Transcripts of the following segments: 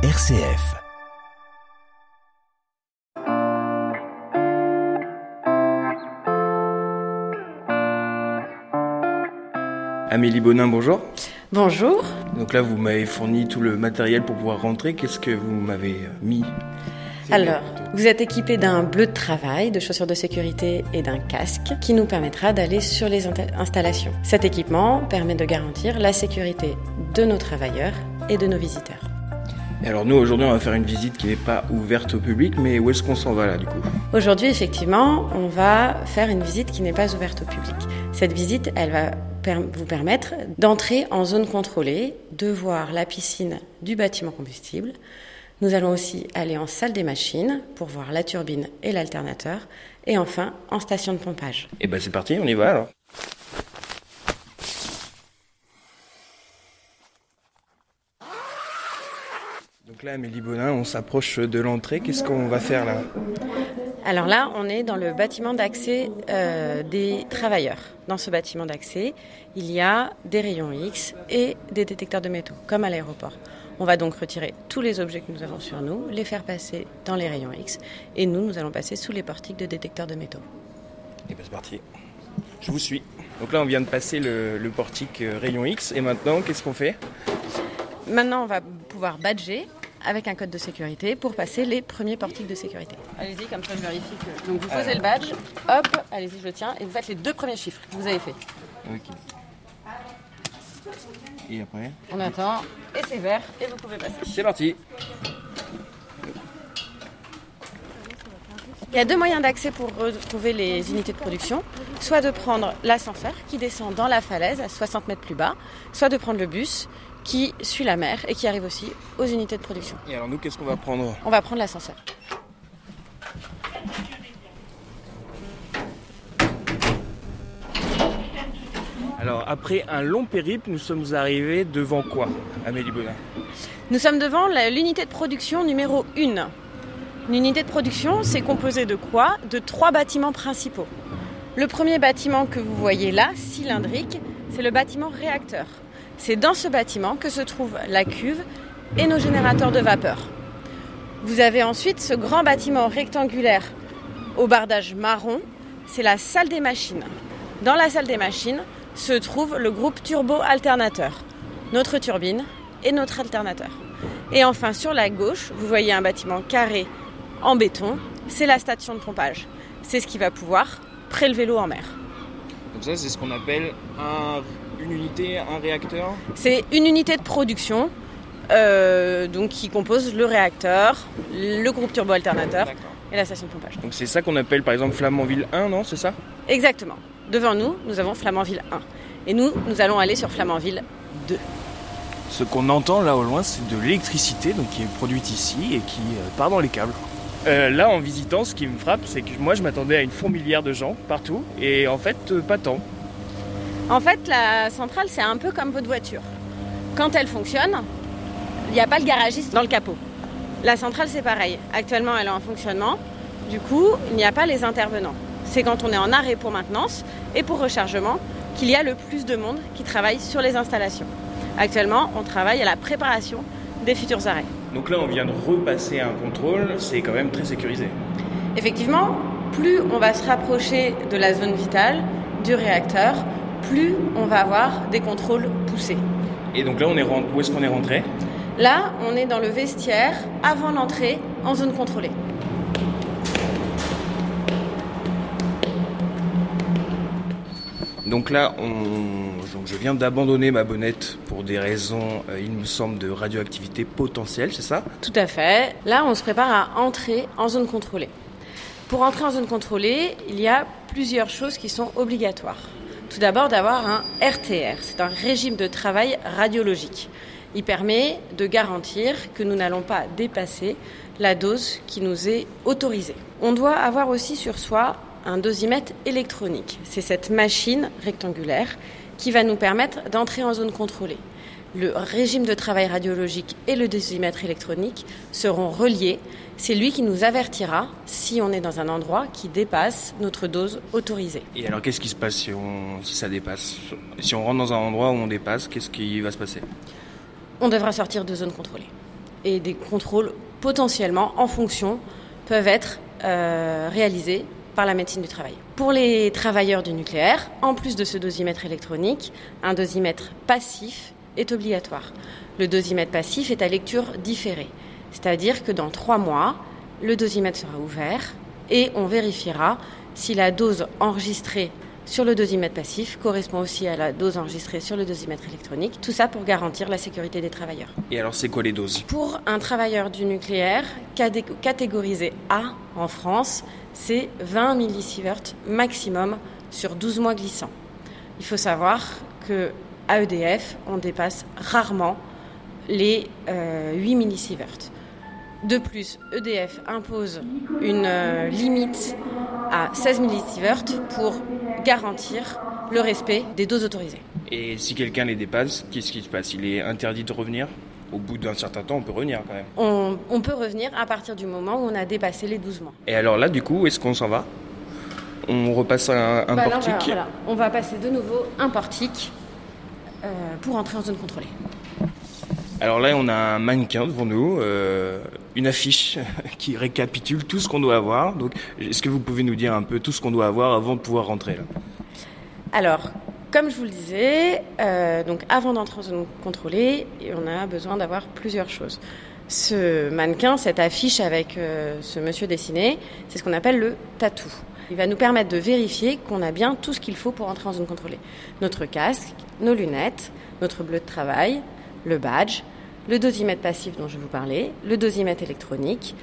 RCF. Amélie Bonin, bonjour. Bonjour. Donc là, vous m'avez fourni tout le matériel pour pouvoir rentrer. Qu'est-ce que vous m'avez euh, mis? Alors, vous êtes équipé d'un bleu de travail, de chaussures de sécurité et d'un casque qui nous permettra d'aller sur les installations. Cet équipement permet de garantir la sécurité de nos travailleurs et de nos visiteurs. Alors nous, aujourd'hui, on va faire une visite qui n'est pas ouverte au public, mais où est-ce qu'on s'en va là, du coup? Aujourd'hui, effectivement, on va faire une visite qui n'est pas ouverte au public. Cette visite, elle va vous permettre d'entrer en zone contrôlée, de voir la piscine du bâtiment combustible. Nous allons aussi aller en salle des machines pour voir la turbine et l'alternateur, et enfin en station de pompage. Et eh ben c'est parti, on y va alors. Donc là, Amélie Bonin, on s'approche de l'entrée. Qu'est-ce qu'on va faire là? Alors là, on est dans le bâtiment d'accès euh, des travailleurs. Dans ce bâtiment d'accès, il y a des rayons X et des détecteurs de métaux, comme à l'aéroport. On va donc retirer tous les objets que nous avons sur nous, les faire passer dans les rayons X, et nous, nous allons passer sous les portiques de détecteurs de métaux. Et bien c'est parti. Je vous suis. Donc là, on vient de passer le, le portique euh, rayon X, et maintenant, qu'est-ce qu'on fait? Maintenant, on va pouvoir badger avec un code de sécurité pour passer les premiers portiques de sécurité. Allez-y, comme ça je vérifie que. Donc vous posez le badge, hop, allez-y, je le tiens, et vous faites les deux premiers chiffres que vous avez fait. Ok. Et après On attend, et c'est vert, et vous pouvez passer. C'est parti Il y a deux moyens d'accès pour retrouver les unités de production. Soit de prendre l'ascenseur qui descend dans la falaise à 60 mètres plus bas, soit de prendre le bus qui suit la mer et qui arrive aussi aux unités de production. Et alors nous, qu'est-ce qu'on va prendre On va prendre l'ascenseur. Alors après un long périple, nous sommes arrivés devant quoi, Amélie Bonin? Nous sommes devant l'unité de production numéro 1. L'unité de production, c'est composé de quoi? De trois bâtiments principaux. Le premier bâtiment que vous voyez là, cylindrique, c'est le bâtiment réacteur. C'est dans ce bâtiment que se trouve la cuve et nos générateurs de vapeur. Vous avez ensuite ce grand bâtiment rectangulaire au bardage marron, c'est la salle des machines. Dans la salle des machines se trouve le groupe turbo-alternateur, notre turbine et notre alternateur. Et enfin, sur la gauche, vous voyez un bâtiment carré en béton, c'est la station de pompage. C'est ce qui va pouvoir prélever l'eau en mer. Donc ça, c'est ce qu'on appelle un une unité, un réacteur C'est une unité de production euh, donc qui compose le réacteur, le groupe turbo-alternateur et la station de pompage. Donc c'est ça qu'on appelle par exemple Flamanville 1, non C'est ça? Exactement. Devant nous, nous avons Flamanville 1. Et nous, nous allons aller sur Flamanville 2. Ce qu'on entend là au loin, c'est de l'électricité donc qui est produite ici et qui euh, part dans les câbles. Euh, là, en visitant, ce qui me frappe, c'est que moi, je m'attendais à une fourmilière de gens partout, et en fait, pas tant. En fait, la centrale, c'est un peu comme votre voiture. Quand elle fonctionne, il n'y a pas le garagiste dans le capot. La centrale, c'est pareil. Actuellement, elle est en fonctionnement. Du coup, il n'y a pas les intervenants. C'est quand on est en arrêt pour maintenance et pour rechargement qu'il y a le plus de monde qui travaille sur les installations. Actuellement, on travaille à la préparation des futurs arrêts. Donc là, on vient de repasser un contrôle, c'est quand même très sécurisé. Effectivement, plus on va se rapprocher de la zone vitale, du réacteur, plus on va avoir des contrôles poussés. Et donc là, on est où est-ce qu'on est rentré? Là, on est dans le vestiaire avant l'entrée en zone contrôlée. Donc là, on... je viens d'abandonner ma bonnette pour des raisons, euh, il me semble, de radioactivité potentielle, c'est ça? Tout à fait. Là, on se prépare à entrer en zone contrôlée. Pour entrer en zone contrôlée, il y a plusieurs choses qui sont obligatoires. Tout d'abord d'avoir un RTR, c'est un régime de travail radiologique. Il permet de garantir que nous n'allons pas dépasser la dose qui nous est autorisée. On doit avoir aussi sur soi un dosimètre électronique. C'est cette machine rectangulaire qui va nous permettre d'entrer en zone contrôlée. Le régime de travail radiologique et le dosimètre électronique seront reliés c'est lui qui nous avertira si on est dans un endroit qui dépasse notre dose autorisée. Et alors qu'est-ce qui se passe si, on, si ça dépasse? Si on rentre dans un endroit où on dépasse, qu'est-ce qui va se passer? On devra sortir de zone contrôlée. et des contrôles potentiellement en fonction peuvent être euh, réalisés par la médecine du travail. Pour les travailleurs du nucléaire, en plus de ce dosimètre électronique, un dosimètre passif est obligatoire. Le dosimètre passif est à lecture différée, c'est-à-dire que dans trois mois, le dosimètre sera ouvert et on vérifiera si la dose enregistrée sur le dosimètre passif correspond aussi à la dose enregistrée sur le dosimètre électronique. Tout ça pour garantir la sécurité des travailleurs. Et alors, c'est quoi les doses? Pour un travailleur du nucléaire, catégorisé A en France, c'est 20 millisieverts maximum sur 12 mois glissants. Il faut savoir que à EDF, on dépasse rarement les 8 euh, millisieverts. De plus, EDF impose une euh, limite à 16 millisieverts pour garantir le respect des doses autorisées. Et si quelqu'un les dépasse, qu'est-ce qui se passe? Il est interdit de revenir? Au bout d'un certain temps, on peut revenir quand même. On, peut revenir à partir du moment où on a dépassé les 12 mois. Et alors là, du coup, est-ce qu'on s'en va? On repasse un, un bah portique On va passer de nouveau un portique euh, pour entrer en zone contrôlée. Alors là, on a un mannequin devant nous, euh, une affiche qui récapitule tout ce qu'on doit avoir. Donc, est-ce que vous pouvez nous dire un peu tout ce qu'on doit avoir avant de pouvoir rentrer là? Alors, comme je vous le disais, euh, donc avant d'entrer en zone contrôlée, on a besoin d'avoir plusieurs choses. Ce mannequin, cette affiche avec euh, ce monsieur dessiné, c'est ce qu'on appelle le tatou. Il va nous permettre de vérifier qu'on a bien tout ce qu'il faut pour entrer en zone contrôlée. Notre casque, nos lunettes, notre bleu de travail, le badge, le dosimètre passif dont je vous parlais, le dosimètre électronique,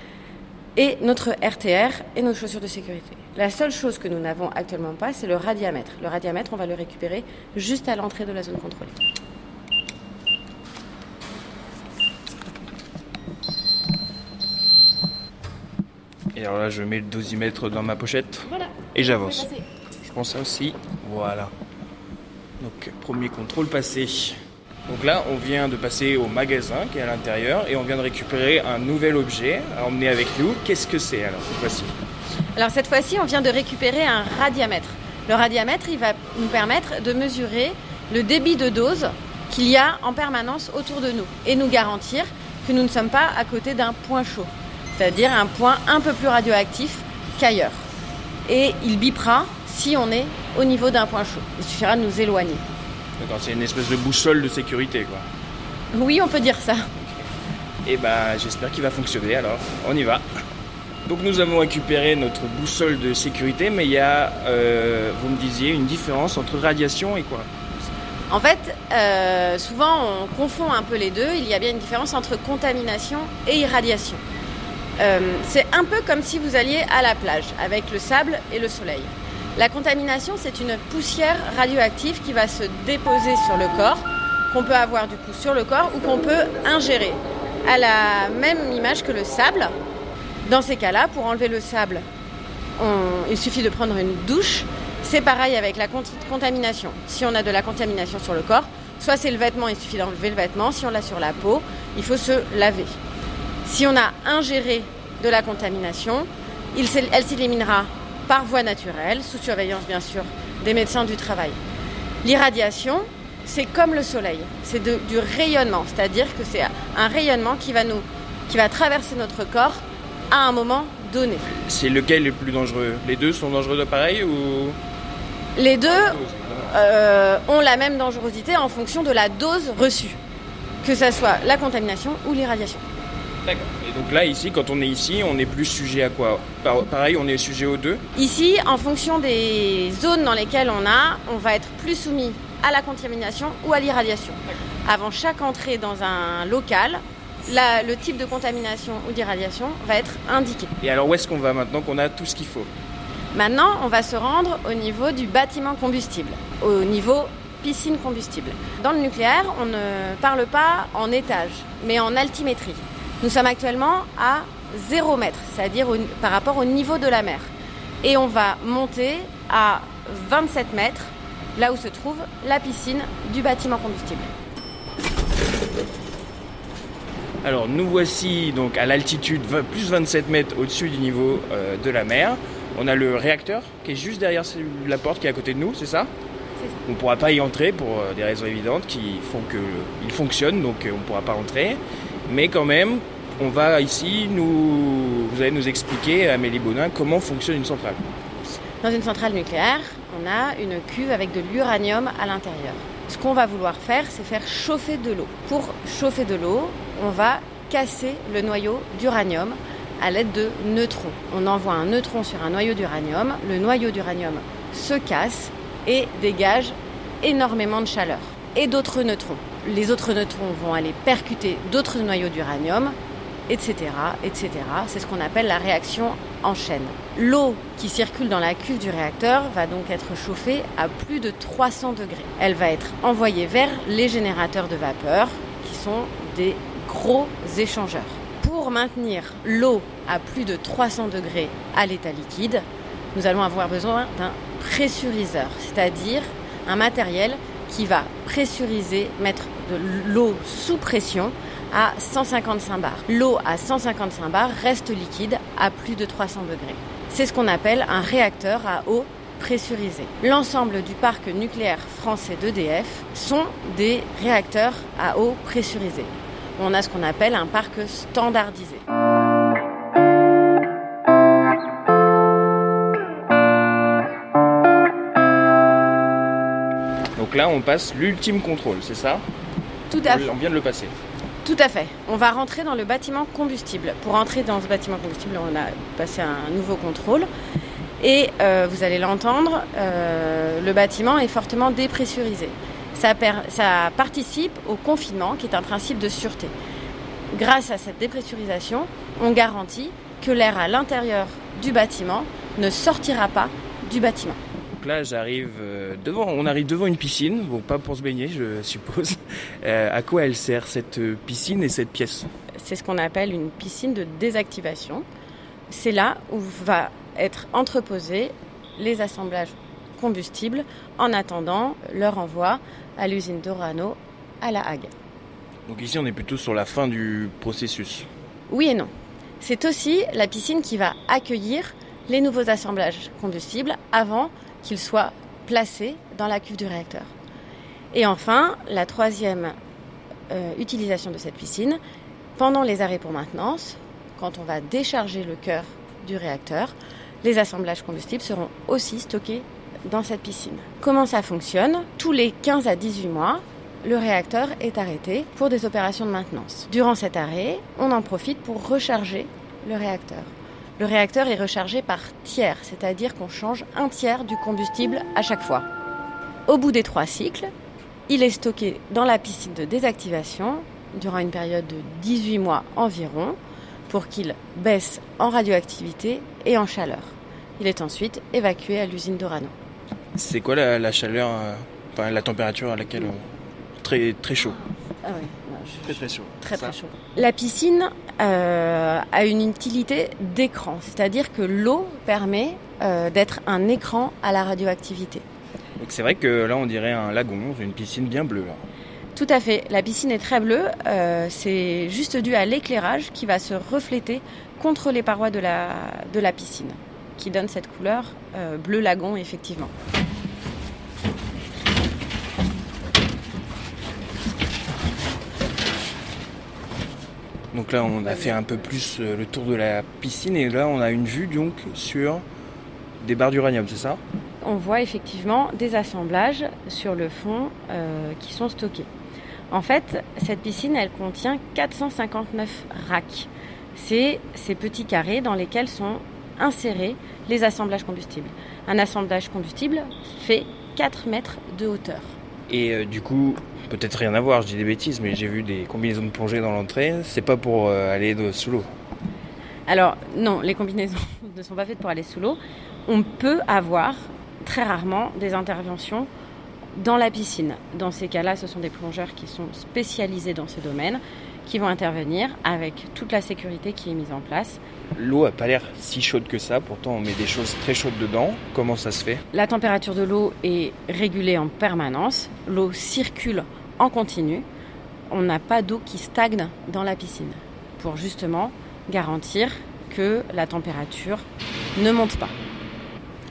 et notre RTR et nos chaussures de sécurité. La seule chose que nous n'avons actuellement pas, c'est le radiamètre. Le radiamètre, on va le récupérer juste à l'entrée de la zone contrôlée. Et alors là, je mets le dosimètre dans ma pochette. Voilà. Et j'avance. Je prends ça aussi. Voilà. Donc, premier contrôle passé. Donc là, on vient de passer au magasin qui est à l'intérieur et on vient de récupérer un nouvel objet à emmener avec nous. Qu'est-ce que c'est alors cette fois-ci? Alors cette fois-ci, on vient de récupérer un radiamètre. Le radiamètre, il va nous permettre de mesurer le débit de dose qu'il y a en permanence autour de nous et nous garantir que nous ne sommes pas à côté d'un point chaud, c'est-à-dire un point un peu plus radioactif qu'ailleurs. Et il bipera si on est au niveau d'un point chaud. Il suffira de nous éloigner. D'accord, c'est une espèce de boussole de sécurité, quoi. Oui, on peut dire ça. Et eh ben, j'espère qu'il va fonctionner alors. On y va. Donc nous avons récupéré notre boussole de sécurité, mais il y a, euh, vous me disiez, une différence entre radiation et quoi? En fait, euh, souvent on confond un peu les deux. Il y a bien une différence entre contamination et irradiation. Euh, c'est un peu comme si vous alliez à la plage avec le sable et le soleil. La contamination, c'est une poussière radioactive qui va se déposer sur le corps, qu'on peut avoir du coup sur le corps ou qu'on peut ingérer. À la même image que le sable, dans ces cas-là, pour enlever le sable, il suffit de prendre une douche. C'est pareil avec la contamination. Si on a de la contamination sur le corps, soit c'est le vêtement, il suffit d'enlever le vêtement. Si on l'a sur la peau, il faut se laver. Si on a ingéré de la contamination, elle s'éliminera par voie naturelle, sous surveillance bien sûr des médecins du travail. L'irradiation, c'est comme le soleil, c'est du rayonnement, c'est-à-dire que c'est un rayonnement qui va, nous, qui va traverser notre corps à un moment donné. C'est lequel le plus dangereux? Les deux sont dangereux de pareil ou? Les deux euh, ont la même dangerosité en fonction de la dose reçue, que ce soit la contamination ou l'irradiation. D'accord. Et donc là, ici, quand on est ici, on est plus sujet à quoi Pareil, on est sujet aux deux Ici, en fonction des zones dans lesquelles on a, on va être plus soumis à la contamination ou à l'irradiation. Avant chaque entrée dans un local, le type de contamination ou d'irradiation va être indiqué. Et alors où est-ce qu'on va maintenant qu'on a tout ce qu'il faut Maintenant, on va se rendre au niveau du bâtiment combustible, au niveau piscine combustible. Dans le nucléaire, on ne parle pas en étage, mais en altimétrie. Nous sommes actuellement à 0 mètre, c'est-à-dire par rapport au niveau de la mer. Et on va monter à 27 mètres, là où se trouve la piscine du bâtiment combustible. Alors nous voici donc à l'altitude plus 27 mètres au-dessus du niveau euh, de la mer. On a le réacteur qui est juste derrière la porte qui est à côté de nous, c'est ça? On ne pourra pas y entrer pour euh, des raisons évidentes qui font qu'il fonctionne, donc euh, on ne pourra pas entrer. Mais quand même, on va ici nous, vous allez nous expliquer, Amélie Bonin, comment fonctionne une centrale. Dans une centrale nucléaire, on a une cuve avec de l'uranium à l'intérieur. Ce qu'on va vouloir faire, c'est faire chauffer de l'eau. Pour chauffer de l'eau, on va casser le noyau d'uranium à l'aide de neutrons. On envoie un neutron sur un noyau d'uranium, le noyau d'uranium se casse et dégage énormément de chaleur et d'autres neutrons. Les autres neutrons vont aller percuter d'autres noyaux d'uranium, etc., etc. C'est ce qu'on appelle la réaction en chaîne. L'eau qui circule dans la cuve du réacteur va donc être chauffée à plus de 300 degrés. Elle va être envoyée vers les générateurs de vapeur, qui sont des gros échangeurs. Pour maintenir l'eau à plus de 300 degrés à l'état liquide, nous allons avoir besoin d'un pressuriseur, c'est-à-dire un matériel qui va pressuriser, mettre de l'eau sous pression à 155 bars. L'eau à 155 bars reste liquide à plus de 300 degrés. C'est ce qu'on appelle un réacteur à eau pressurisée. L'ensemble du parc nucléaire français d'EDF sont des réacteurs à eau pressurisée. On a ce qu'on appelle un parc standardisé. Donc là, on passe l'ultime contrôle, c'est ça? Tout à fait. On vient de le passer. Tout à fait. On va rentrer dans le bâtiment combustible. Pour entrer dans ce bâtiment combustible, on a passé un nouveau contrôle. Et euh, vous allez l'entendre, euh, le bâtiment est fortement dépressurisé. Ça, ça, participe au confinement, qui est un principe de sûreté. Grâce à cette dépressurisation, on garantit que l'air à l'intérieur du bâtiment ne sortira pas du bâtiment là, j'arrive euh, devant, on arrive devant une piscine, bon, pas pour se baigner, je suppose. Euh, à quoi elle sert cette piscine et cette pièce? C'est ce qu'on appelle une piscine de désactivation. C'est là où va être entreposés les assemblages combustibles en attendant leur envoi à l'usine d'Orano à La Hague. Donc ici, on est plutôt sur la fin du processus. Oui et non. C'est aussi la piscine qui va accueillir les nouveaux assemblages combustibles avant qu'il soit placé dans la cuve du réacteur. Et enfin, la troisième euh, utilisation de cette piscine, pendant les arrêts pour maintenance, quand on va décharger le cœur du réacteur, les assemblages combustibles seront aussi stockés dans cette piscine. Comment ça fonctionne? Tous les 15 à 18 mois, le réacteur est arrêté pour des opérations de maintenance. Durant cet arrêt, on en profite pour recharger le réacteur. Le réacteur est rechargé par tiers, c'est-à-dire qu'on change un tiers du combustible à chaque fois. Au bout des trois cycles, il est stocké dans la piscine de désactivation durant une période de 18 mois environ pour qu'il baisse en radioactivité et en chaleur. Il est ensuite évacué à l'usine d'Orano. C'est quoi la, chaleur, euh, la température à laquelle très très chaud? Ah oui, Très très chaud. Très très chaud. La piscine euh, a une utilité d'écran, c'est-à-dire que l'eau permet euh, d'être un écran à la radioactivité. Donc c'est vrai que là on dirait un lagon, une piscine bien bleue. Tout à fait, la piscine est très bleue, euh, c'est juste dû à l'éclairage qui va se refléter contre les parois de la, de la piscine, qui donne cette couleur bleu lagon effectivement. Donc là, on a fait un peu plus euh, le tour de la piscine et là, on a une vue donc sur des barres d'uranium, c'est ça? On voit effectivement des assemblages sur le fond euh, qui sont stockés. En fait, cette piscine, elle contient 459 racks. C'est ces petits carrés dans lesquels sont insérés les assemblages combustibles. Un assemblage combustible fait 4 mètres de hauteur. Et euh, du coup, peut-être rien à voir, je dis des bêtises, mais j'ai vu des combinaisons de plongée dans l'entrée. C'est pas pour euh, aller sous l'eau. Alors non, les combinaisons ne sont pas faites pour aller sous l'eau. On peut avoir très rarement des interventions dans la piscine. Dans ces cas-là, ce sont des plongeurs qui sont spécialisés dans ce domaine qui vont intervenir avec toute la sécurité qui est mise en place. L'eau n'a pas l'air si chaude que ça, pourtant on met des choses très chaudes dedans. Comment ça se fait? La température de l'eau est régulée en permanence, l'eau circule en continu. On n'a pas d'eau qui stagne dans la piscine pour justement garantir que la température ne monte pas.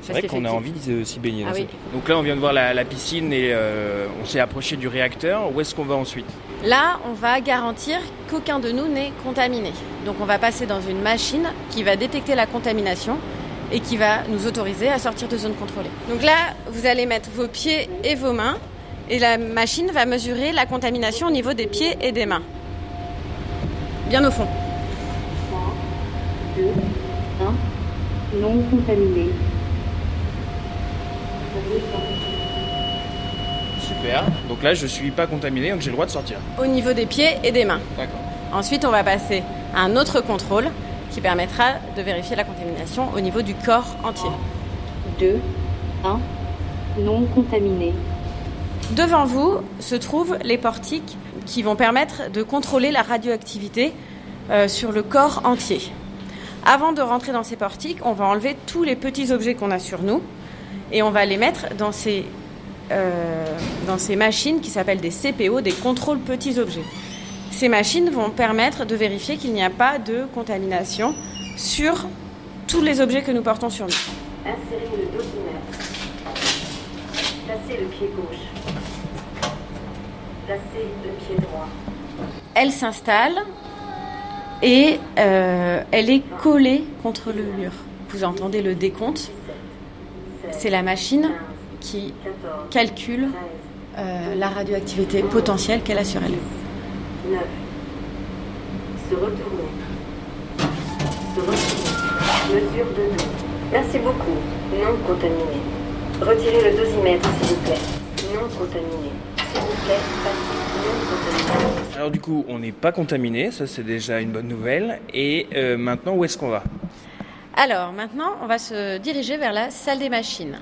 C'est vrai qu'on a envie de s'y baigner. Ah Donc là, on vient de voir la, piscine et euh, on s'est approché du réacteur. Où est-ce qu'on va ensuite? Là, on va garantir qu'aucun de nous n'est contaminé. Donc on va passer dans une machine qui va détecter la contamination et qui va nous autoriser à sortir de zone contrôlée. Donc là, vous allez mettre vos pieds et vos mains et la machine va mesurer la contamination au niveau des pieds et des mains. Bien au fond. 3, 2, 1, non contaminé. Super. Donc là, je suis pas contaminé, donc j'ai le droit de sortir. Au niveau des pieds et des mains. D'accord. Ensuite, on va passer à un autre contrôle qui permettra de vérifier la contamination au niveau du corps entier. 2, 1, non contaminé. Devant vous se trouvent les portiques qui vont permettre de contrôler la radioactivité euh, sur le corps entier. Avant de rentrer dans ces portiques, on va enlever tous les petits objets qu'on a sur nous et on va les mettre dans ces, euh, dans ces machines qui s'appellent des CPO, des contrôles petits objets. Ces machines vont permettre de vérifier qu'il n'y a pas de contamination sur tous les objets que nous portons sur nous. Insérez le dosimètre. Placez le pied gauche. Placez le pied droit. Elle s'installe et euh, elle est collée contre le mur. Vous entendez le décompte. C'est la machine qui 14, calcule 13, euh, la radioactivité potentielle qu'elle a sur elle. 9. Se retourner. Se retourner. Mesure de dos. Merci beaucoup. Non contaminé. Retirez le dosimètre, s'il vous plaît. Non contaminé. S'il vous plaît, passez. Non contaminé. Alors du coup, on n'est pas contaminé, ça c'est déjà une bonne nouvelle. Et euh, maintenant, où est-ce qu'on va? Alors maintenant, on va se diriger vers la salle des machines.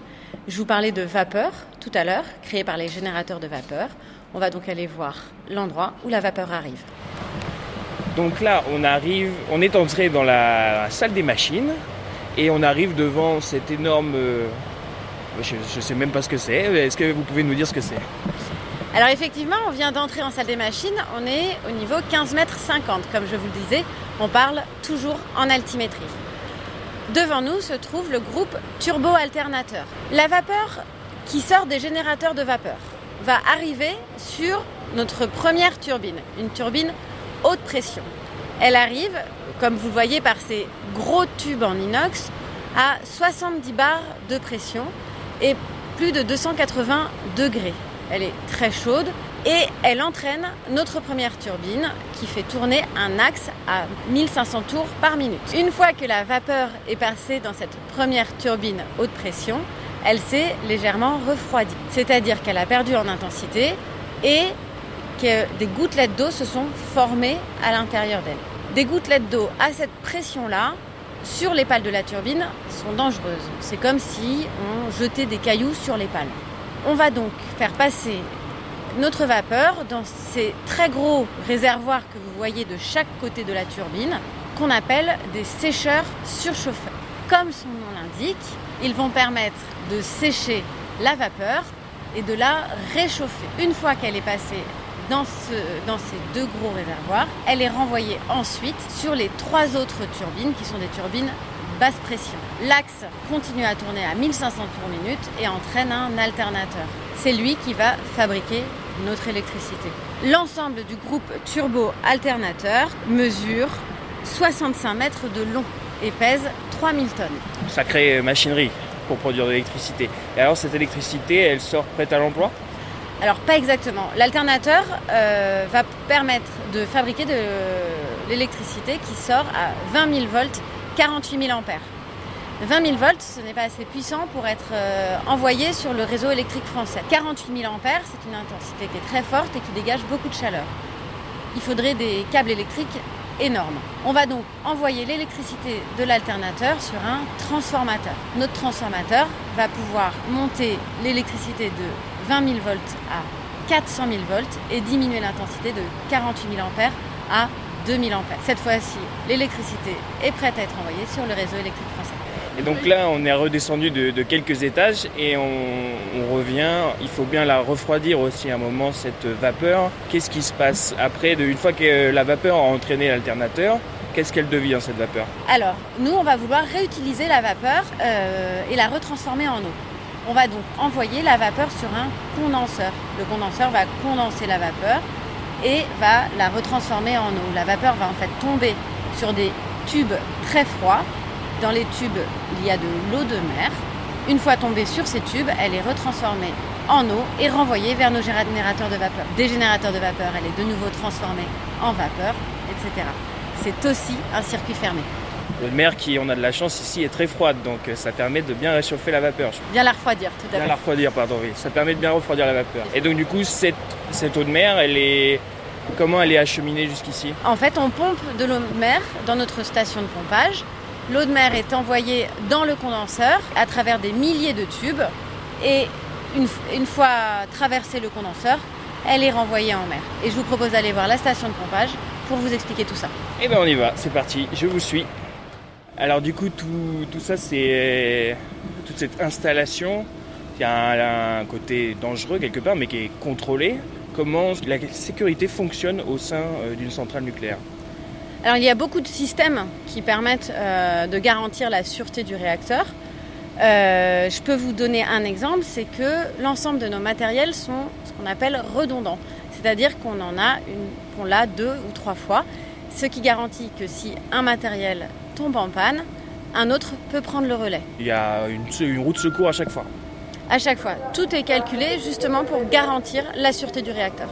Je vous parlais de vapeur tout à l'heure, créée par les générateurs de vapeur. On va donc aller voir l'endroit où la vapeur arrive. Donc là, on arrive, on est entré dans la salle des machines et on arrive devant cette énorme. euh, je, je sais même pas ce que c'est. Est-ce que vous pouvez nous dire ce que c'est? Alors effectivement, on vient d'entrer en salle des machines, on est au niveau 15 mètres 50. Comme je vous le disais, on parle toujours en altimétrie. Devant nous se trouve le groupe turbo-alternateur. La vapeur qui sort des générateurs de vapeur va arriver sur notre première turbine, une turbine haute pression. Elle arrive, comme vous voyez par ces gros tubes en inox, à 70 bars de pression et plus de 280 degrés. Elle est très chaude et elle entraîne notre première turbine qui fait tourner un axe à 1500 tours par minute. Une fois que la vapeur est passée dans cette première turbine haute pression, elle s'est légèrement refroidie. C'est-à-dire qu'elle a perdu en intensité et que des gouttelettes d'eau se sont formées à l'intérieur d'elle. Des gouttelettes d'eau à cette pression-là, sur les pales de la turbine, sont dangereuses. C'est comme si on jetait des cailloux sur les pales. On va donc faire passer notre vapeur dans ces très gros réservoirs que vous voyez de chaque côté de la turbine, qu'on appelle des sécheurs surchauffeurs. Comme son nom l'indique, ils vont permettre de sécher la vapeur et de la réchauffer. Une fois qu'elle est passée dans, dans ces deux gros réservoirs, elle est renvoyée ensuite sur les trois autres turbines qui sont des turbines basse pression. L'axe continue à tourner à 1500 tours minute et entraîne un alternateur. C'est lui qui va fabriquer notre électricité. L'ensemble du groupe turbo-alternateur mesure 65 mètres de long et pèse 3000 tonnes. Sacrée machinerie pour produire de l'électricité. Et alors cette électricité, elle sort prête à l'emploi? Alors pas exactement. L'alternateur euh, va permettre de fabriquer de l'électricité qui sort à 20 000 volts, 48 000 ampères. 20 000 volts, ce n'est pas assez puissant pour être euh, envoyé sur le réseau électrique français. 48 000 ampères, c'est une intensité qui est très forte et qui dégage beaucoup de chaleur. Il faudrait des câbles électriques énormes. On va donc envoyer l'électricité de l'alternateur sur un transformateur. Notre transformateur va pouvoir monter l'électricité de 20 000 volts à 400 000 volts et diminuer l'intensité de 48 000 ampères à 2000 ampères. Cette fois-ci, l'électricité est prête à être envoyée sur le réseau électrique français. Et donc là, on est redescendu de, quelques étages et on, revient. Il faut bien la refroidir aussi un moment, cette vapeur. Qu'est-ce qui se passe après Une fois que la vapeur a entraîné l'alternateur, qu'est-ce qu'elle devient cette vapeur? Alors, nous, on va vouloir réutiliser la vapeur euh, et la retransformer en eau. On va donc envoyer la vapeur sur un condenseur. Le condenseur va condenser la vapeur et va la retransformer en eau. La vapeur va en fait tomber sur des tubes très froids. Dans les tubes, il y a de l'eau de mer. Une fois tombée sur ces tubes, elle est retransformée en eau et renvoyée vers nos générateurs de vapeur. Des générateurs de vapeur, elle est de nouveau transformée en vapeur, etc. C'est aussi un circuit fermé. La mer qui, on a de la chance ici, est très froide, donc euh, ça permet de bien réchauffer la vapeur. Bien la refroidir, tout à Bien fait. la refroidir, pardon, oui. Ça permet de bien refroidir la vapeur. Et donc du coup, cette, cette eau de mer, elle est... Comment elle est acheminée jusqu'ici? En fait, on pompe de l'eau de mer dans notre station de pompage. L'eau de mer est envoyée dans le condenseur à travers des milliers de tubes et une, une fois traversé le condenseur, elle est renvoyée en mer. Et je vous propose d'aller voir la station de pompage pour vous expliquer tout ça. Eh ben on y va, c'est parti, je vous suis. Alors du coup, tout, tout ça, c'est... Toute cette installation, y a un, un côté dangereux quelque part, mais qui est contrôlé. Comment la sécurité fonctionne au sein euh, d'une centrale nucléaire? Alors il y a beaucoup de systèmes qui permettent euh, de garantir la sûreté du réacteur. Euh, je peux vous donner un exemple, c'est que l'ensemble de nos matériels sont ce qu'on appelle redondants, c'est-à-dire qu'on en a une, qu'on l'a deux ou trois fois, ce qui garantit que si un matériel tombe en panne, un autre peut prendre le relais. Il y a une, une roue de secours à chaque fois. À chaque fois, tout est calculé justement pour garantir la sûreté du réacteur.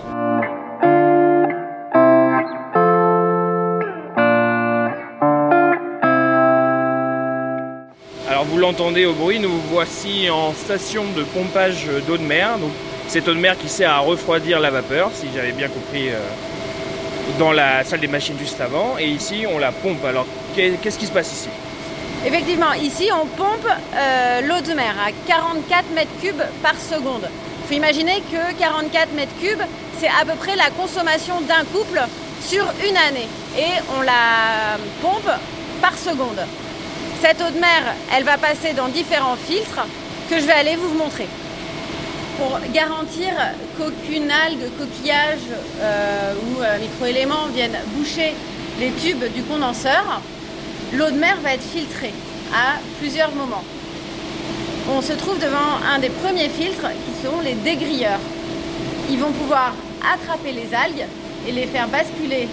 L'entendez au bruit, nous voici en station de pompage d'eau de mer. Donc cette eau de mer qui sert à refroidir la vapeur, si j'avais bien compris, euh, dans la salle des machines juste avant. Et ici on la pompe. Alors qu'est- qu'est-ce qui se passe ici? Effectivement, ici on pompe euh, l'eau de mer à 44 mètres cubes par seconde. Il faut imaginer que 44 mètres cubes, c'est à peu près la consommation d'un couple sur une année. Et on la pompe par seconde. Cette eau de mer, elle va passer dans différents filtres que je vais aller vous montrer. Pour garantir qu'aucune algue, coquillage euh, ou euh, microélément viennent boucher les tubes du condenseur, l'eau de mer va être filtrée à plusieurs moments. On se trouve devant un des premiers filtres qui sont les dégrilleurs. Ils vont pouvoir attraper les algues et les faire basculer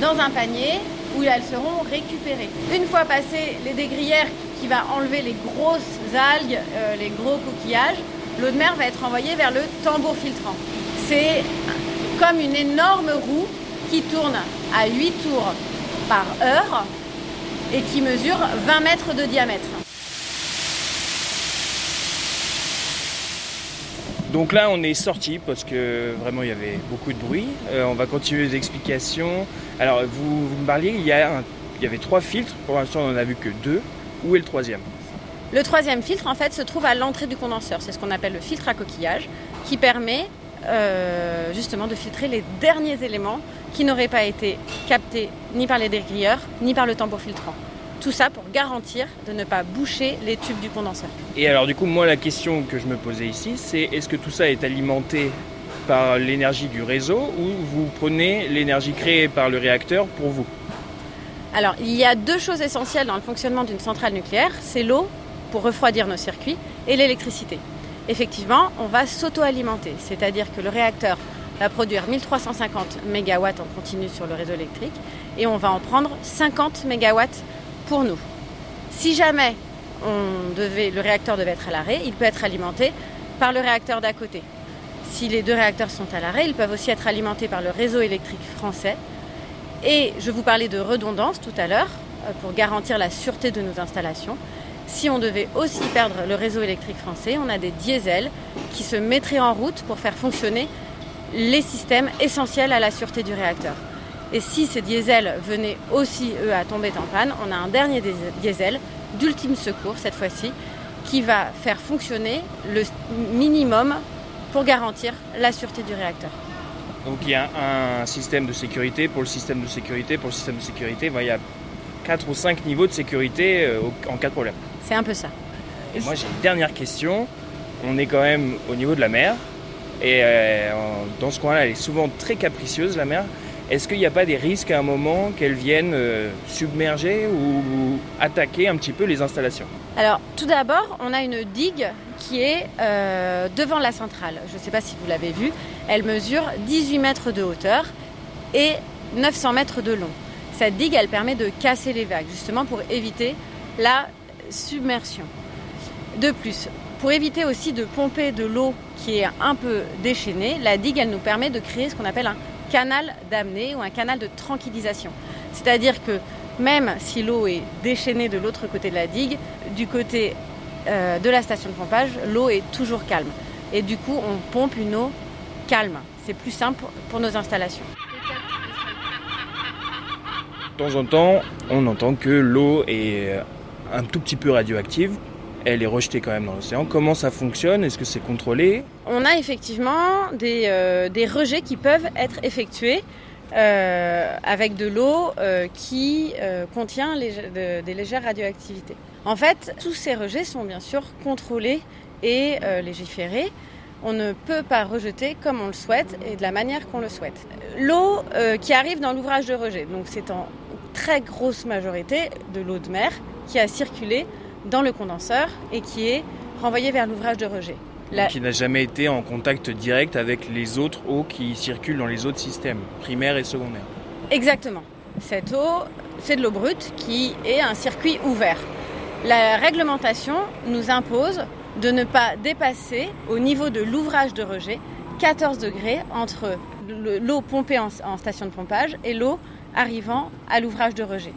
dans un panier où elles seront récupérées. Une fois passé les dégrilleurs qui va enlever les grosses algues, euh, les gros coquillages, l'eau de mer va être envoyée vers le tambour filtrant. C'est comme une énorme roue qui tourne à 8 tours par heure et qui mesure 20 mètres de diamètre. Donc là, on est sorti parce que vraiment il y avait beaucoup de bruit. Euh, on va continuer les explications. Alors, vous, me parliez, il y avait trois filtres. Pour l'instant, on n'en a vu que deux. Où est le troisième? Le troisième filtre, en fait, se trouve à l'entrée du condenseur. C'est ce qu'on appelle le filtre à coquillage, qui permet euh, justement de filtrer les derniers éléments qui n'auraient pas été captés ni par les dégrilleurs, ni par le tambour filtrant. Tout ça pour garantir de ne pas boucher les tubes du condenseur. Et alors, du coup, moi, la question que je me posais ici, c'est est-ce que tout ça est alimenté par l'énergie du réseau ou vous prenez l'énergie créée par le réacteur pour vous? Alors, il y a deux choses essentielles dans le fonctionnement d'une centrale nucléaire, c'est l'eau pour refroidir nos circuits et l'électricité. Effectivement, on va s'auto-alimenter, c'est-à-dire que le réacteur va produire 1350 MW en continu sur le réseau électrique et on va en prendre 50 MW pour nous. Si jamais le réacteur devait être à l'arrêt, il peut être alimenté par le réacteur d'à côté. Si les deux réacteurs sont à l'arrêt, ils peuvent aussi être alimentés par le réseau électrique français et je vous parlais de redondance tout à l'heure euh, pour garantir la sûreté de nos installations. Si on devait aussi perdre le réseau électrique français, on a des diesels qui se mettraient en route pour faire fonctionner les systèmes essentiels à la sûreté du réacteur. Et si ces diesels venaient aussi, eux, à tomber en panne, on a un dernier diesel d'ultime secours, cette fois-ci, qui va faire fonctionner le minimum pour garantir la sûreté du réacteur. Donc il y a un système de sécurité pour le système de sécurité pour le système de sécurité. Enfin, il y a 4 ou 5 niveaux de sécurité euh, en cas de problème. C'est un peu ça. Et moi j'ai une dernière question. On est quand même au niveau de la mer. Et euh, dans ce coin-là, elle est souvent très capricieuse, la mer. Est-ce qu'il n'y a pas des risques à un moment qu'elle vienne euh, submerger ou, ou attaquer un petit peu les installations? Alors, tout d'abord, on a une digue qui est euh, devant la centrale. Je ne sais pas si vous l'avez vue. Elle mesure 18 mètres de hauteur et 900 mètres de long. Cette digue, elle permet de casser les vagues, justement pour éviter la submersion. De plus, pour éviter aussi de pomper de l'eau qui est un peu déchaînée, la digue, elle nous permet de créer ce qu'on appelle un canal d'amener ou un canal de tranquillisation. C'est-à-dire que même si l'eau est déchaînée de l'autre côté de la digue, du côté euh, de la station de pompage, l'eau est toujours calme. Et du coup, on pompe une eau calme. C'est plus simple pour nos installations. De temps en temps, on entend que l'eau est un tout petit peu radioactive. Elle est rejetée quand même dans l'océan. Comment ça fonctionne? Est-ce que c'est contrôlé? On a effectivement des, euh, rejets qui peuvent être effectués euh, avec de l'eau euh, qui contient des légères radioactivités. En fait, tous ces rejets sont bien sûr contrôlés et légiférés. On ne peut pas rejeter comme on le souhaite et de la manière qu'on le souhaite. L'eau qui arrive dans l'ouvrage de rejet, donc c'est en très grosse majorité de l'eau de mer qui a circulé dans le condenseur et qui est renvoyée vers l'ouvrage de rejet. La... Qui n'a jamais été en contact direct avec les autres eaux qui circulent dans les autres systèmes, primaires et secondaires. Exactement. Cette eau, c'est de l'eau brute qui est un circuit ouvert. La réglementation nous impose de ne pas dépasser au niveau de l'ouvrage de rejet 14 degrés entre l'eau pompée en, station de pompage et l'eau arrivant à l'ouvrage de rejet.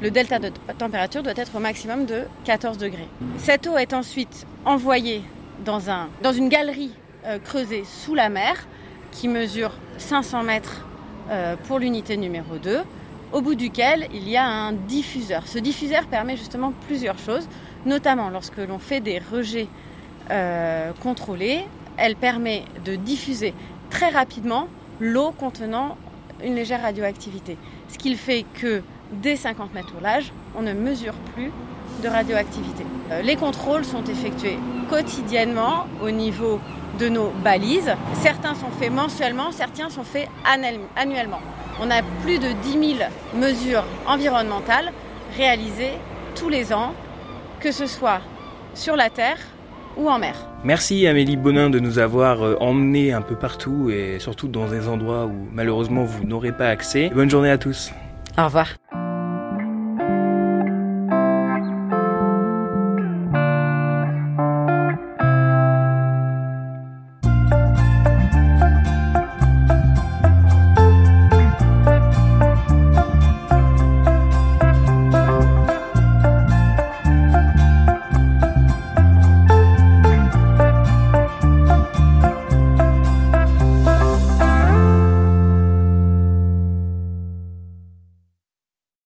Le delta de température doit être au maximum de 14 degrés. Cette eau est ensuite envoyée dans, un, dans une galerie euh, creusée sous la mer qui mesure 500 mètres euh, pour l'unité numéro 2, au bout duquel il y a un diffuseur. Ce diffuseur permet justement plusieurs choses, notamment lorsque l'on fait des rejets euh, contrôlés, elle permet de diffuser très rapidement l'eau contenant une légère radioactivité. Ce qui fait que dès 50 mètres au large, on ne mesure plus de radioactivité. Euh, les contrôles sont effectués quotidiennement au niveau de nos balises. Certains sont faits mensuellement, certains sont faits annuellement. On a plus de 10 000 mesures environnementales réalisées tous les ans, que ce soit sur la terre ou en mer. Merci Amélie Bonin de nous avoir euh, emmenés un peu partout et surtout dans des endroits où malheureusement vous n'aurez pas accès. Bonne journée à tous. Au revoir.